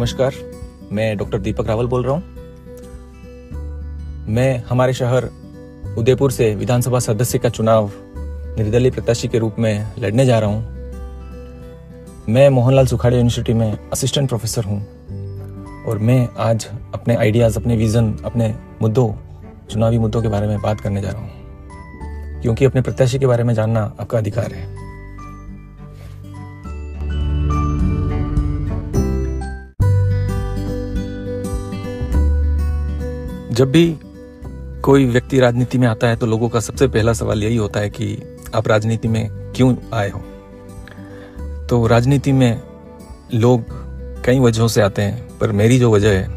नमस्कार, मैं डॉक्टर दीपक रावल बोल रहा हूँ। मैं हमारे शहर उदयपुर से विधानसभा सदस्य का चुनाव निर्दलीय प्रत्याशी के रूप में लड़ने जा रहा हूँ। मैं मोहनलाल सुखाड़े यूनिवर्सिटी में असिस्टेंट प्रोफेसर हूँ और मैं आज अपने आइडियाज़ अपने विज़न अपने मुद्दों, चुनावी मुद्दों के बारे में बात करने जा रहा हूँ। क्योंकि अपने प्रत्याशी के बारे में जानना आपका अधिकार है। जब भी कोई व्यक्ति राजनीति में आता है तो लोगों का सबसे पहला सवाल यही होता है कि आप राजनीति में क्यों आए हो? तो राजनीति में लोग कई वजहों से आते हैं, पर मेरी जो वजह है,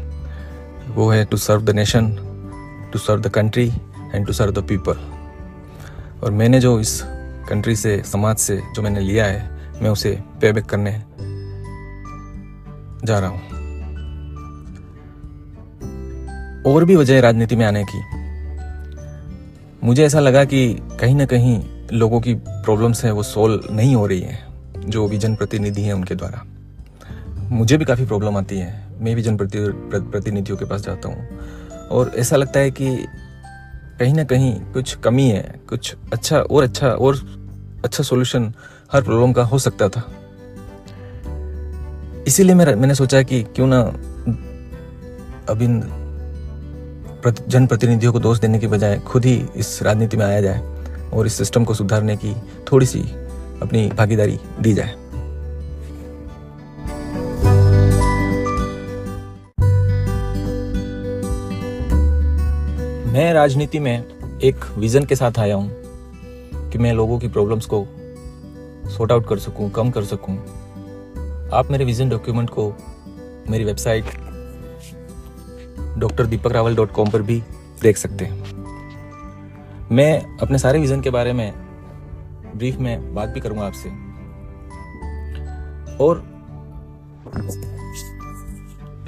वो है to serve the nation to serve the country and to serve the people और मैंने जो इस कंट्री से, समाज से जो मैंने लिया है, मैं उसे पे बैक करने जा रहा हूँ। और भी वजह राजनीति में आने की। मुझे ऐसा लगा कि कहीं ना कहीं लोगों की प्रॉब्लम्स हैं, वो सोल्व नहीं हो रही हैं, जो भी जनप्रतिनिधि हैं उनके द्वारा। मुझे भी काफ़ी प्रॉब्लम आती है। मैं भी जनप्रति, प्रतिनिधियों के पास जाता हूँ। और ऐसा लगता है कि कहीं ना कहीं कुछ कमी है, कुछ अच्छा और अच्छा और अच्छा सॉल्यूशन हर प्रॉब्लम का हो सकता था। इसीलिए मैं मैंने सोचा कि क्यों ना अभी जनप्रतिनिधियों को दोष देने के बजाय खुद ही इस राजनीति में आया जाए और इस सिस्टम को सुधारने की थोड़ी सी अपनी भागीदारी दी जाए। मैं राजनीति में एक विजन के साथ आया हूँ कि मैं लोगों की प्रॉब्लम्स को सॉर्ट आउट कर सकूँ, कम कर सकूँ। आप मेरे विजन डॉक्यूमेंट को मेरी website doctor Deepak Rawal dot com पर भी देख सकते हैं। मैं अपने सारे विजन के बारे में ब्रीफ में बात भी करूँगा आपसे। और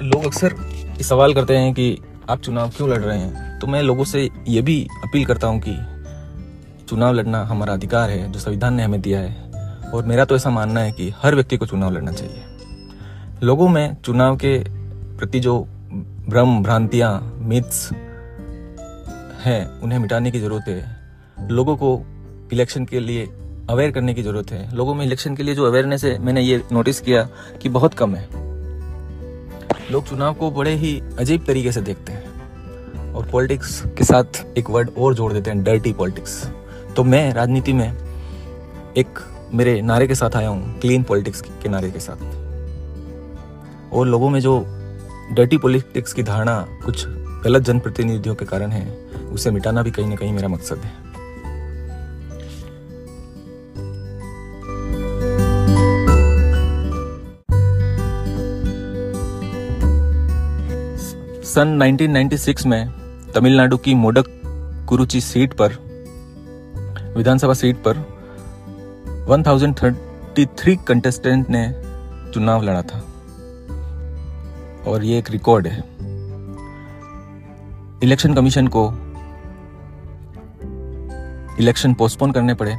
लोग अक्सर सवाल करते हैं कि आप चुनाव क्यों लड़ रहे हैं? तो मैं लोगों से ये भी अपील करता हूँ कि चुनाव लड़ना हमारा अधिकार है, जो संविधान ने हमें दिया है। और मेरा तो ऐसा मानना है कि हर व्यक्ति को चुनाव लड़ना चाहिए। लोगों में चुनाव के प्रति जो भ्रम, भ्रांतियाँ मिथ्स हैं, उन्हें मिटाने की ज़रूरत है। लोगों को इलेक्शन के लिए अवेयर करने की ज़रूरत है। लोगों में इलेक्शन के लिए जो अवेयरनेस है, मैंने ये नोटिस किया कि बहुत कम है। लोग चुनाव को बड़े ही अजीब तरीके से देखते हैं और पॉलिटिक्स के साथ एक वर्ड और जोड़ देते हैं डर्टी पॉलिटिक्स तो मैं राजनीति में एक मेरे नारे के साथ आया हूँ क्लीन पॉलिटिक्स के नारे के साथ। और लोगों में जो डर्टी पॉलिटिक्स की धारणा कुछ गलत जनप्रतिनिधियों के कारण है। उसे मिटाना भी कहीं ना कहीं मेरा मकसद है। सन 1996 में तमिलनाडु की मोडक कुरुचि सीट पर, विधानसभा सीट पर 1033 कंटेस्टेंट ने चुनाव लड़ा था। और ये एक रिकॉर्ड है। इलेक्शन कमीशन को इलेक्शन पोस्टपोन करने पड़े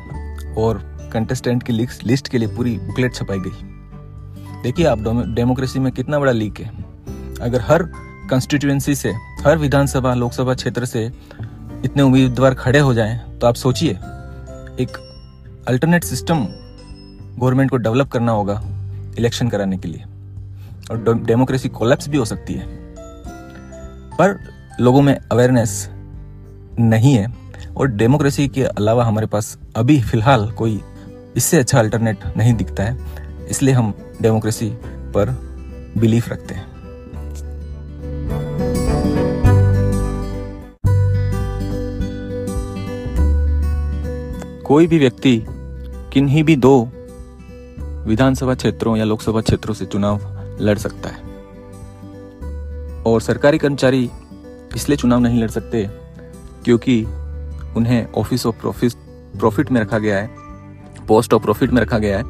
और कंटेस्टेंट की लिस्ट के लिए पूरी बुकलेट छपाई गई। देखिए आप डेमोक्रेसी में कितना बड़ा लीक है। अगर हर कंस्टिट्यूएंसी से, हर विधानसभा, लोकसभा क्षेत्र से इतने उम्मीदवार खड़े हो जाएँ तो आप सोचिए, एक अल्टरनेट सिस्टम गवर्नमेंट को डेवलप करना होगा इलेक्शन कराने के लिए। और डेमोक्रेसी कोलैप्स भी हो सकती है। पर लोगों में अवेयरनेस नहीं है और डेमोक्रेसी के अलावा हमारे पास अभी फ़िलहाल कोई इससे अच्छा अल्टरनेट नहीं दिखता है, इसलिए हम डेमोक्रेसी पर बिलीफ रखते हैं। कोई भी व्यक्ति, किन्हीं भी दो विधानसभा क्षेत्रों या लोकसभा क्षेत्रों से चुनाव लड़ सकता है। और सरकारी कर्मचारी इसलिए चुनाव नहीं लड़ सकते क्योंकि उन्हें ऑफ़िस ऑफ़ प्रॉफिट प्रॉफिट में रखा गया है पोस्ट ऑफ़ प्रॉफिट में रखा गया है।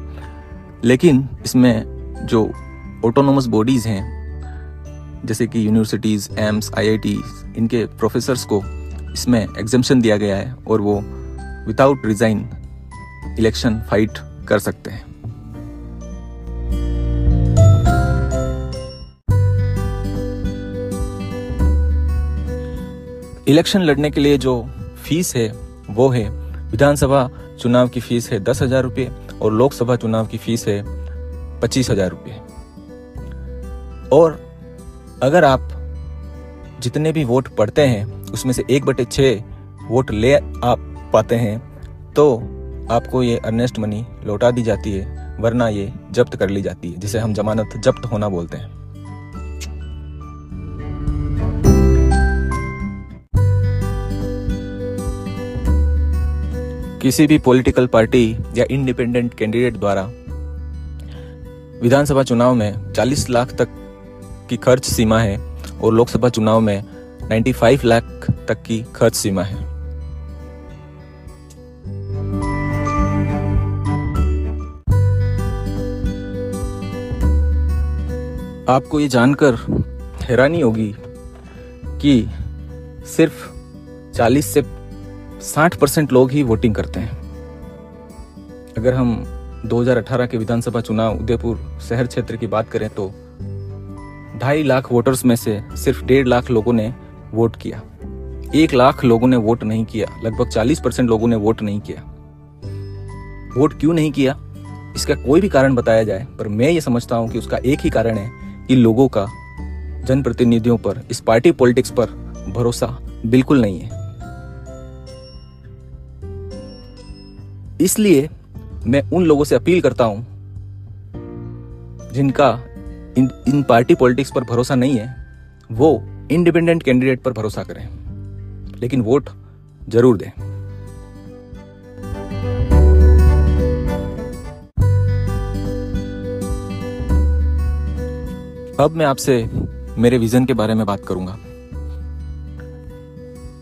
लेकिन इसमें जो ऑटोनोमस बॉडीज हैं, जैसे कि यूनिवर्सिटीज एम्स आईआईटी इनके प्रोफेसर्स को इसमें एग्जामेशन दिया गया है और वो विदाउट रिजाइन इलेक्शन फाइट कर सकते हैं। इलेक्शन लड़ने के लिए जो फ़ीस है, वो है विधानसभा चुनाव की फ़ीस है दस हज़ार रुपये और लोकसभा चुनाव की फ़ीस है पच्चीस हज़ार रुपये। और अगर आप जितने भी वोट पड़ते हैं, उसमें से एक बटे छः वोट ले आप पाते हैं तो आपको ये अर्नेस्ट मनी लौटा दी जाती है, वरना ये जब्त कर ली जाती है, जिसे हम जमानत जब्त होना बोलते हैं। किसी भी पॉलिटिकल पार्टी या इंडिपेंडेंट कैंडिडेट द्वारा विधानसभा चुनाव में 40 लाख तक की खर्च सीमा है और लोकसभा चुनाव में 95 लाख तक की खर्च सीमा है। आपको ये जानकर हैरानी होगी कि सिर्फ़ 40 से 60 परसेंट लोग ही वोटिंग करते हैं। अगर हम 2018 के विधानसभा चुनाव, उदयपुर शहर क्षेत्र की बात करें तो ढाई लाख वोटर्स में से सिर्फ़ डेढ़ लाख लोगों ने वोट किया। एक लाख लोगों ने वोट नहीं किया। लगभग 40 परसेंट लोगों ने वोट नहीं किया। वोट क्यों नहीं किया? इसका कोई भी कारण बताया जाए, पर मैं ये समझता हूँ कि उसका एक ही कारण है कि लोगों का जनप्रतिनिधियों पर, इस पार्टी पॉलिटिक्स पर भरोसा बिल्कुल नहीं है। इसलिए मैं उन लोगों से अपील करता हूँ, जिनका इन इन पार्टी पॉलिटिक्स पर भरोसा नहीं है, वो इंडिपेंडेंट कैंडिडेट पर भरोसा करें। लेकिन वोट ज़रूर दें। अब मैं आपसे मेरे विजन के बारे में बात करूँगा।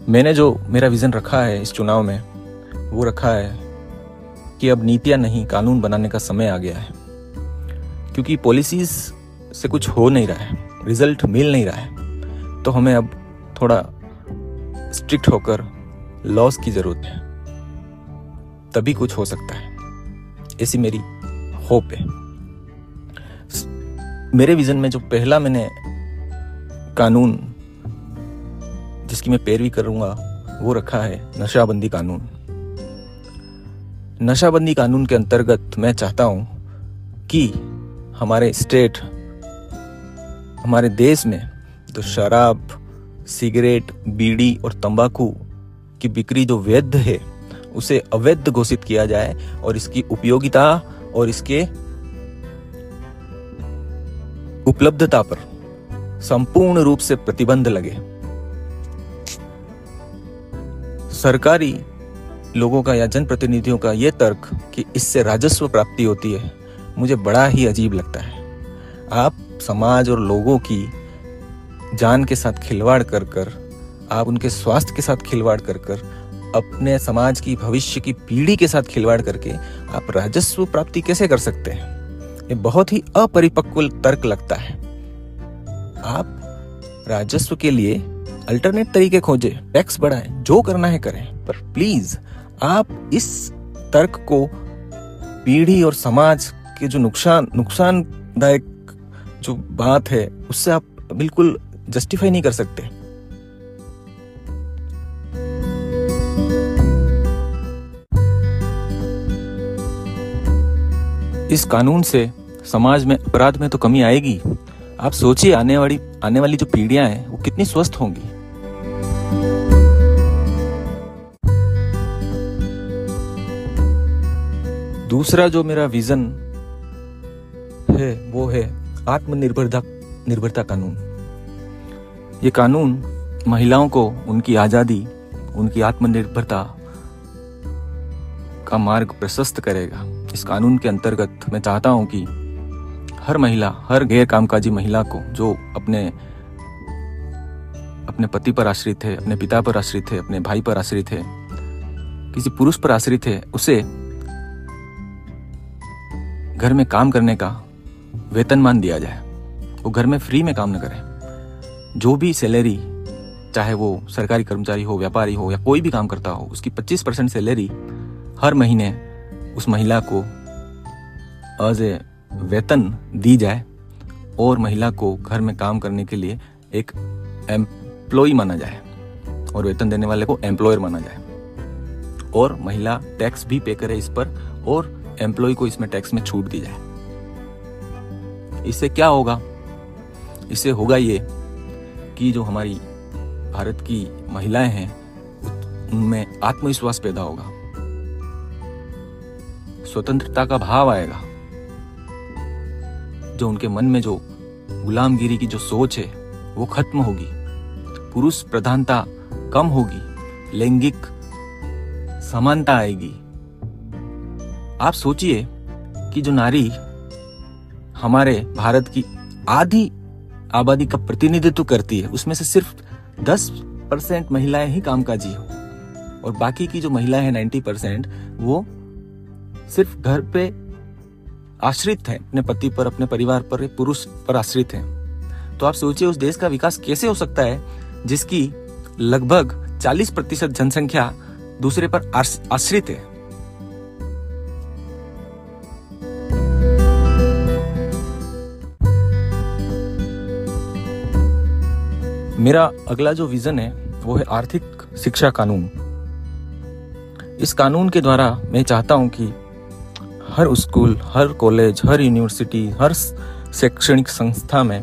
मैंने जो मेरा विजन रखा है इस चुनाव में, वो रखा है कि अब नीतियाँ नहीं, कानून बनाने का समय आ गया है। क्योंकि पॉलिसीज़ से कुछ हो नहीं रहा है रिज़ल्ट मिल नहीं रहा है तो हमें अब थोड़ा स्ट्रिक्ट होकर लॉस की ज़रूरत है। तभी कुछ हो सकता है। ऐसी मेरी होप है। मेरे विजन में जो पहला मैंने कानून जिसकी मैं पैरवी करूँगा, वो रखा है नशाबंदी कानून। नशाबंदी कानून के अंतर्गत मैं चाहता हूँ कि हमारे स्टेट, हमारे देश में तो शराब, सिगरेट, बीड़ी और तंबाकू की बिक्री जो वैध है, उसे अवैध घोषित किया जाए और इसकी उपयोगिता और इसके उपलब्धता पर संपूर्ण रूप से प्रतिबंध लगे। सरकारी लोगों का या जनप्रतिनिधियों का यह तर्क कि इससे राजस्व प्राप्ति होती है, मुझे बड़ा ही अजीब लगता है। आप समाज और लोगों की जान के साथ खिलवाड़ कर कर, आप उनके स्वास्थ्य के साथ खिलवाड़ कर कर, अपने समाज की, भविष्य की पीढ़ी के साथ खिलवाड़ करके आप राजस्व प्राप्ति कैसे कर सकते हैं? ये बहुत ही अपरिपक्व तर्क लगता है। आप राजस्व के लिए अल्टरनेट तरीके खोजे, टैक्स बढ़ाएँ, जो करना है करें, पर प्लीज़ आप इस तर्क को पीढ़ी और समाज के जो नुकसान, नुकसानदायक जो बात है, उससे आप बिल्कुल जस्टिफाई नहीं कर सकते। इस कानून से समाज में अपराध में तो कमी आएगी। आप सोचिए, आने वाली आने वाली जो पीढ़ियाँ हैं, वो कितनी स्वस्थ होंगी। दूसरा जो मेरा विजन है, वो है आत्मनिर्भरता, निर्भरता कानून। ये कानून महिलाओं को उनकी आज़ादी, उनकी आत्मनिर्भरता का मार्ग प्रशस्त करेगा। इस कानून के अंतर्गत मैं चाहता हूँ कि हर महिला, हर गैर कामकाजी महिला को, जो अपने अपने पति पर आश्रित है, अपने पिता पर आश्रित है, अपने भाई पर आश्रित है, किसी पुरुष पर आश्रित है, उसे घर में काम करने का वेतनमान दिया जाए। वो घर में फ्री में काम न करे। जो भी सैलरी चाहे वो सरकारी कर्मचारी हो, व्यापारी हो, या कोई भी काम करता हो, उसकी 25 परसेंट सैलरी हर महीने उस महिला को एज ए वेतन दी जाए और महिला को घर में काम करने के लिए एक एम्प्लॉय माना जाए और वेतन देने वाले को एम्प्लॉयर माना जाए। और महिला टैक्स भी पे करे इस पर और एम्प्लॉय को इसमें टैक्स में छूट दी जाए। इससे क्या होगा? इससे होगा ये कि जो हमारी भारत की महिलाएँ हैं, उनमें आत्मविश्वास पैदा होगा। स्वतंत्रता का भाव आएगा। जो उनके मन में जो गुलामगिरी की जो सोच है, वो खत्म होगी। पुरुष प्रधानता कम होगी। लैंगिक समानता आएगी। आप सोचिए कि जो नारी हमारे भारत की आधी आबादी का प्रतिनिधित्व करती है, उसमें से सिर्फ़ 10 परसेंट महिलाएँ ही कामकाजी हो और बाकी की जो महिलाएँ हैं 90 परसेंट, वो सिर्फ़ घर पे आश्रित है, अपने पति पर, अपने परिवार पर, पुरुष पर आश्रित है। तो आप सोचिए, उस देश का विकास कैसे हो सकता है, जिसकी लगभग 40 प्रतिशत जनसंख्या दूसरे पर आश्रित है? मेरा अगला जो विजन है, वो है आर्थिक शिक्षा कानून। इस कानून के द्वारा मैं चाहता हूँ कि हर स्कूल, हर कॉलेज हर यूनिवर्सिटी हर शैक्षणिक संस्था में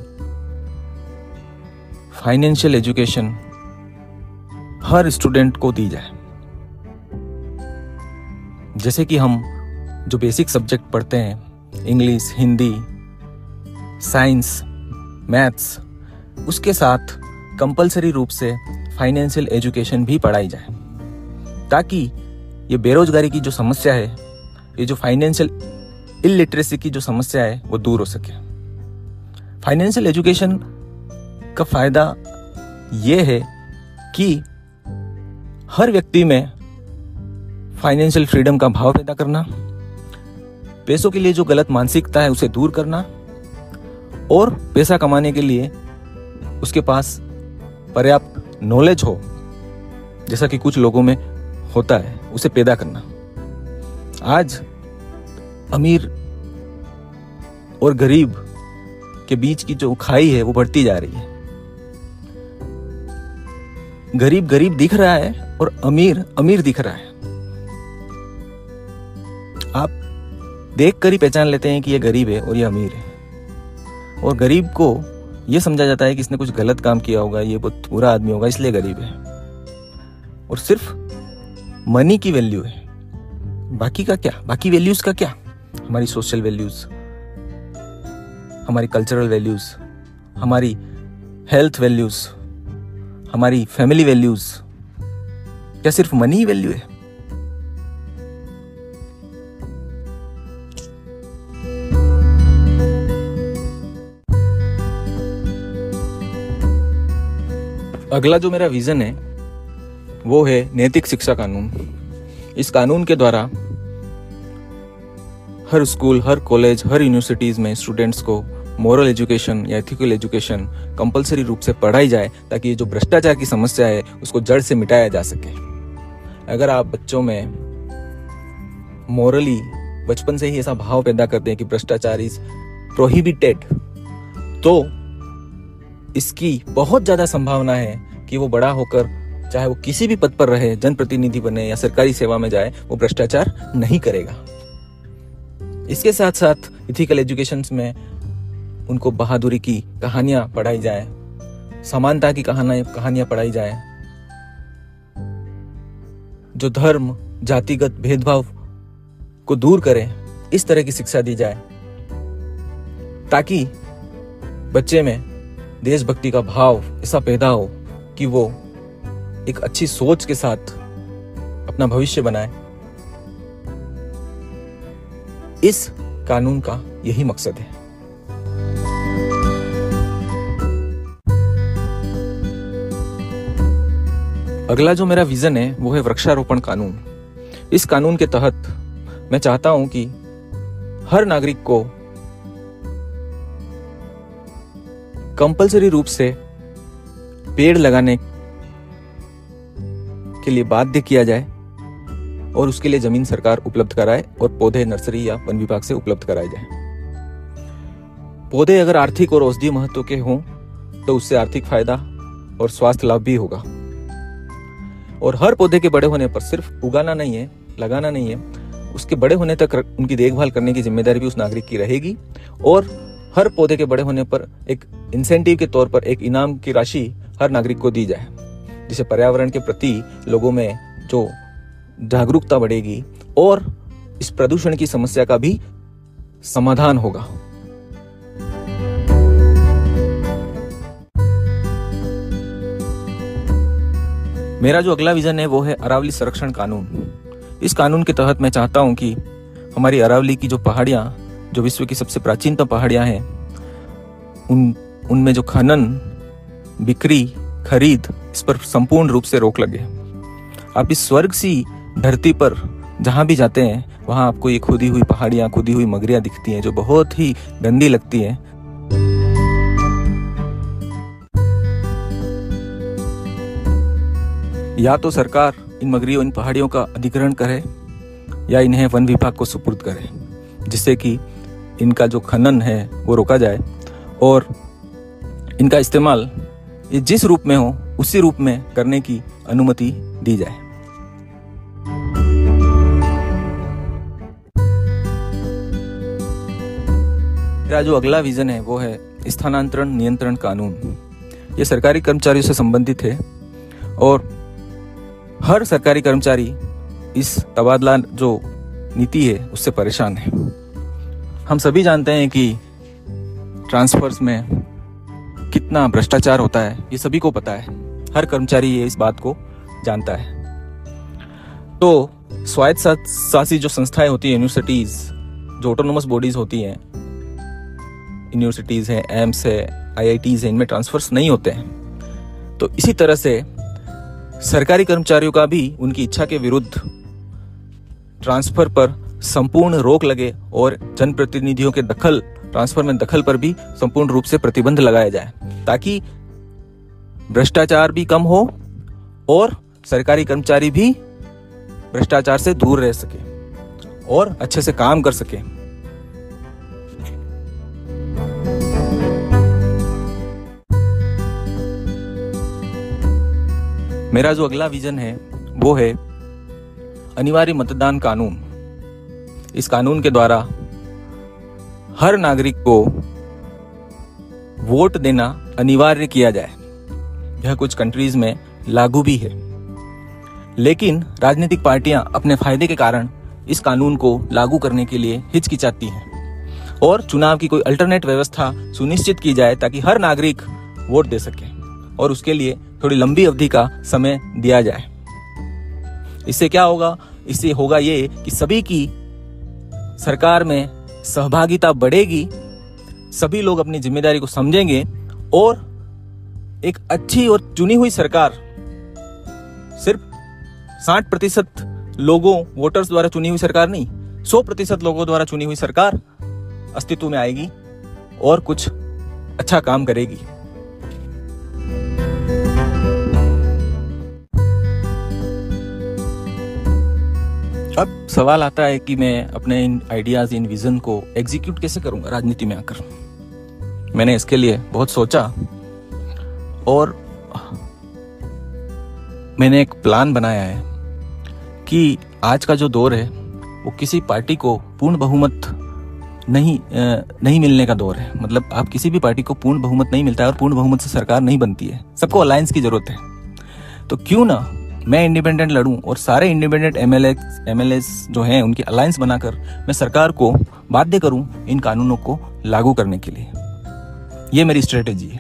फाइनेंशियल एजुकेशन हर स्टूडेंट को दी जाए। जैसे कि हम जो बेसिक सब्जेक्ट पढ़ते हैं इंग्लिश हिंदी साइंस मैथ्स उसके साथ कंपलसरी रूप से फाइनेंशियल एजुकेशन भी पढ़ाई जाए, ताकि ये बेरोजगारी की जो समस्या है, ये जो फाइनेंशियल इलिटरेसी की जो समस्या है, वो दूर हो सके। फाइनेंशियल एजुकेशन का फ़ायदा ये है कि हर व्यक्ति में फाइनेंशियल फ्रीडम का भाव पैदा करना, पैसों के लिए जो गलत मानसिकता है उसे दूर करना, और पैसा कमाने के लिए उसके पास पर्याप्त नॉलेज हो, जैसा कि कुछ लोगों में होता है, उसे पैदा करना। आज अमीर और गरीब के बीच की जो खाई है, वो बढ़ती जा रही है। गरीब गरीब दिख रहा है और अमीर अमीर दिख रहा है। आप देख कर ही पहचान लेते हैं कि ये गरीब है और ये अमीर है। और गरीब को ये समझा जाता है कि इसने कुछ गलत काम किया होगा, ये बहुत बुरा आदमी होगा, इसलिए गरीब है। और सिर्फ़ मनी की वैल्यू है। बाकी का क्या? बाकी वैल्यूज़ का क्या? हमारी सोशल वैल्यूज़ हमारी कल्चरल वैल्यूज़ हमारी हेल्थ वैल्यूज़ हमारी फैमिली वैल्यूज़ क्या सिर्फ़ मनी ही वैल्यू है? अगला जो मेरा विजन है, वो है नैतिक शिक्षा कानून। इस कानून के द्वारा हर स्कूल, हर कॉलेज, हर यूनिवर्सिटीज में स्टूडेंट्स को मॉरल एजुकेशन या एथिकल एजुकेशन कंपलसरी रूप से पढ़ाई जाए, ताकि ये जो भ्रष्टाचार की समस्या है, उसको जड़ से मिटाया जा सके। अगर आप बच्चों में मॉरली बचपन से ही ऐसा भाव पैदा करते हैं कि भ्रष्टाचार इज़ प्रोहिबिटेड तो इसकी बहुत ज़्यादा संभावना है कि वो बड़ा होकर, चाहे वो किसी भी पद पर रहे, जनप्रतिनिधि बने या सरकारी सेवा में जाए, वो भ्रष्टाचार नहीं करेगा। इसके साथ साथ इथिकल एजुकेशन में उनको बहादुरी की कहानियाँ पढ़ाई जाए, समानता की कहानियाँ कहानियाँ पढ़ाई जाए, जो धर्म, जातिगत भेदभाव को दूर करे, इस तरह की शिक्षा दी जाए, ताकि बच्चे में देशभक्ति का भाव ऐसा पैदा हो कि वो एक अच्छी सोच के साथ अपना भविष्य बनाए। इस कानून का यही मकसद है। अगला जो मेरा विजन है, वो है वृक्षारोपण कानून। इस कानून के तहत मैं चाहता हूँ कि हर नागरिक को कंपलसरी रूप से पेड़ लगाने के लिए बाध्य किया जाए और उसके लिए ज़मीन सरकार उपलब्ध कराए और पौधे नर्सरी या वन विभाग से उपलब्ध कराए जाए। पौधे अगर आर्थिक और औषधीय महत्व के हों तो उससे आर्थिक फ़ायदा और स्वास्थ्य लाभ भी होगा। और हर पौधे के बड़े होने पर सिर्फ़ उगाना नहीं है, लगाना नहीं है, उसके बड़े होने तक उनकी देखभाल करने की ज़िम्मेदारी भी उस नागरिक की रहेगी और हर पौधे के बड़े होने पर एक इंसेंटिव के तौर पर, एक इनाम की राशि हर नागरिक को दी जाए जिससे पर्यावरण के प्रति लोगों में जो जागरूकता बढ़ेगी और इस प्रदूषण की समस्या का भी समाधान होगा। मेरा जो अगला विजन है वो है अरावली संरक्षण कानून। इस कानून के तहत मैं चाहता हूँ कि हमारी अरावली की जो पहाड़ियाँ जो विश्व की सबसे प्राचीनतम पहाड़ियाँ हैं, उन, उनमें जो खनन, बिक्री, खरीद, इस पर संपूर्ण रूप से रोक लगे आप इस स्वर्ग सी धरती पर जहाँ भी जाते हैं, वहाँ आपको ये खुदी हुई पहाड़ियाँ, खुदी हुई मगरियाँ दिखती हैं, जो बहुत ही गंदी लगती है। या तो सरकार इन मगरियों, इन पहाड़ियों का अधिग्रहण करे, या इन्हें वन विभाग को सुपुर्द करे, जिससे कि इनका जो खनन है, वो रोका जाए। और इनका इस्तेमाल जिस रूप में हो, उसी रूप में करने की अनुमति दी जाए। जो अगला विजन है, वो है स्थानांतरण नियंत्रण कानून। ये सरकारी कर्मचारियों से संबंधित है और हर सरकारी कर्मचारी इस तबादला जो नीति है, उससे परेशान है। हम सभी जानते हैं कि ट्रांसफर्स में कितना भ्रष्टाचार होता है, ये सभी को पता है। हर कर्मचारी ये इस बात को जानता है। तो स्वायत्त शासी जो संस्थाएँ होती है यूनिवर्सिटीज जो ऑटोनोमस बॉडीज होती हैं यूनिवर्सिटीज हैं एम्स है आईआईटीज है, इनमें ट्रांसफर्स नहीं होते हैं। तो इसी तरह से सरकारी कर्मचारियों का भी उनकी इच्छा के विरुद्ध ट्रांसफ़र पर संपूर्ण रोक लगे और जनप्रतिनिधियों के दखल ट्रांसफ़र में दखल पर भी संपूर्ण रूप से प्रतिबंध लगाया जाए, ताकि भ्रष्टाचार भी कम हो और सरकारी कर्मचारी भी भ्रष्टाचार से दूर रह सके और अच्छे से काम कर सके। मेरा जो अगला विजन है, वो है अनिवार्य मतदान कानून। इस कानून के द्वारा हर नागरिक को वोट देना अनिवार्य किया जाए। यह कुछ कंट्रीज़ में लागू भी है। लेकिन राजनीतिक पार्टियाँ अपने फ़ायदे के कारण इस कानून को लागू करने के लिए हिचकिचाती हैं। और चुनाव की कोई अल्टरनेट व्यवस्था सुनिश्चित की जाए ताकि हर नागरिक वोट दे सके और उसके लिए थोड़ी लंबी अवधि का समय दिया जाए। इससे क्या होगा? इससे होगा ये कि सभी की सरकार में सहभागिता बढ़ेगी, सभी लोग अपनी ज़िम्मेदारी को समझेंगे और एक अच्छी और चुनी हुई सरकार, सिर्फ़ साठ प्रतिशत लोगों वोटर्स द्वारा चुनी हुई सरकार नहीं, सौ प्रतिशत लोगों द्वारा चुनी हुई सरकार अस्तित्व में आएगी और कुछ अच्छा काम करेगी। अब सवाल आता है कि मैं अपने इन आइडियाज़ इन विजन को एग्जीक्यूट कैसे करूँगा? राजनीति में आकर। मैंने इसके लिए बहुत सोचा और मैंने एक प्लान बनाया है कि आज का जो दौर है, वो किसी पार्टी को पूर्ण बहुमत नहीं नहीं मिलने का दौर है। मतलब आप किसी भी पार्टी को पूर्ण बहुमत नहीं मिलता है और पूर्ण बहुमत से सरकार नहीं बनती है। सबको अलायंस की ज़रूरत है। तो क्यों ना मैं इंडिपेंडेंट लड़ूं और सारे इंडिपेंडेंट एमएलए एमएलए जो हैं, उनकी अलायंस बनाकर मैं सरकार को बाध्य करूँ इन कानूनों को लागू करने के लिए। ये मेरी स्ट्रेटेजी है।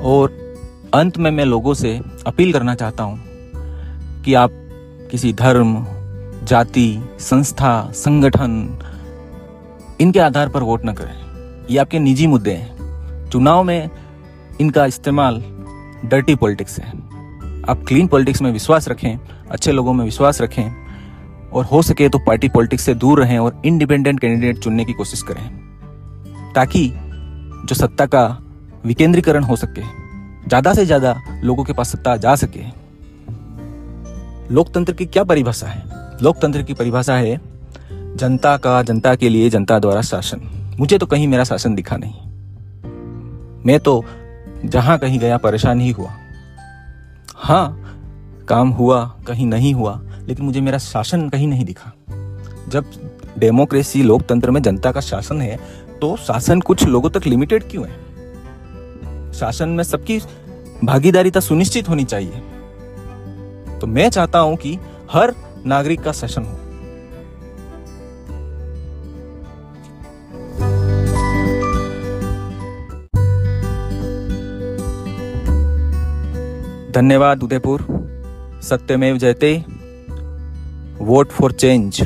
और अंत में मैं लोगों से अपील करना चाहता हूँ कि आप किसी धर्म, जाति, संस्था, संगठन, इनके आधार पर वोट न करें। ये आपके निजी मुद्दे हैं। चुनाव में इनका इस्तेमाल डर्टी पॉलिटिक्स है। आप क्लीन पॉलिटिक्स में विश्वास रखें, अच्छे लोगों में विश्वास रखें और हो सके तो पार्टी पॉलिटिक्स से दूर रहें और इंडिपेंडेंट कैंडिडेट चुनने की कोशिश करें। ताकि जो सत्ता का विकेंद्रीकरण हो सके, ज़्यादा से ज़्यादा लोगों के पास सत्ता जा सके। लोकतंत्र की क्या परिभाषा है? लोकतंत्र की परिभाषा है जनता का, जनता के लिए जनता द्वारा शासन। मुझे तो कहीं मेरा शासन दिखा नहीं। मैं तो जहाँ कहीं गया परेशान ही हुआ। हाँ काम हुआ, कहीं नहीं हुआ, लेकिन मुझे मेरा शासन कहीं नहीं दिखा। जब डेमोक्रेसी, लोकतंत्र में जनता का शासन है तो शासन कुछ लोगों तक लिमिटेड क्यों है? शासन में सबकी भागीदारिता सुनिश्चित होनी चाहिए। तो मैं चाहता हूँ कि हर नागरिक का शासन हो। धन्यवाद उदयपुर सत्यमेव जयते वोट फॉर चेंज।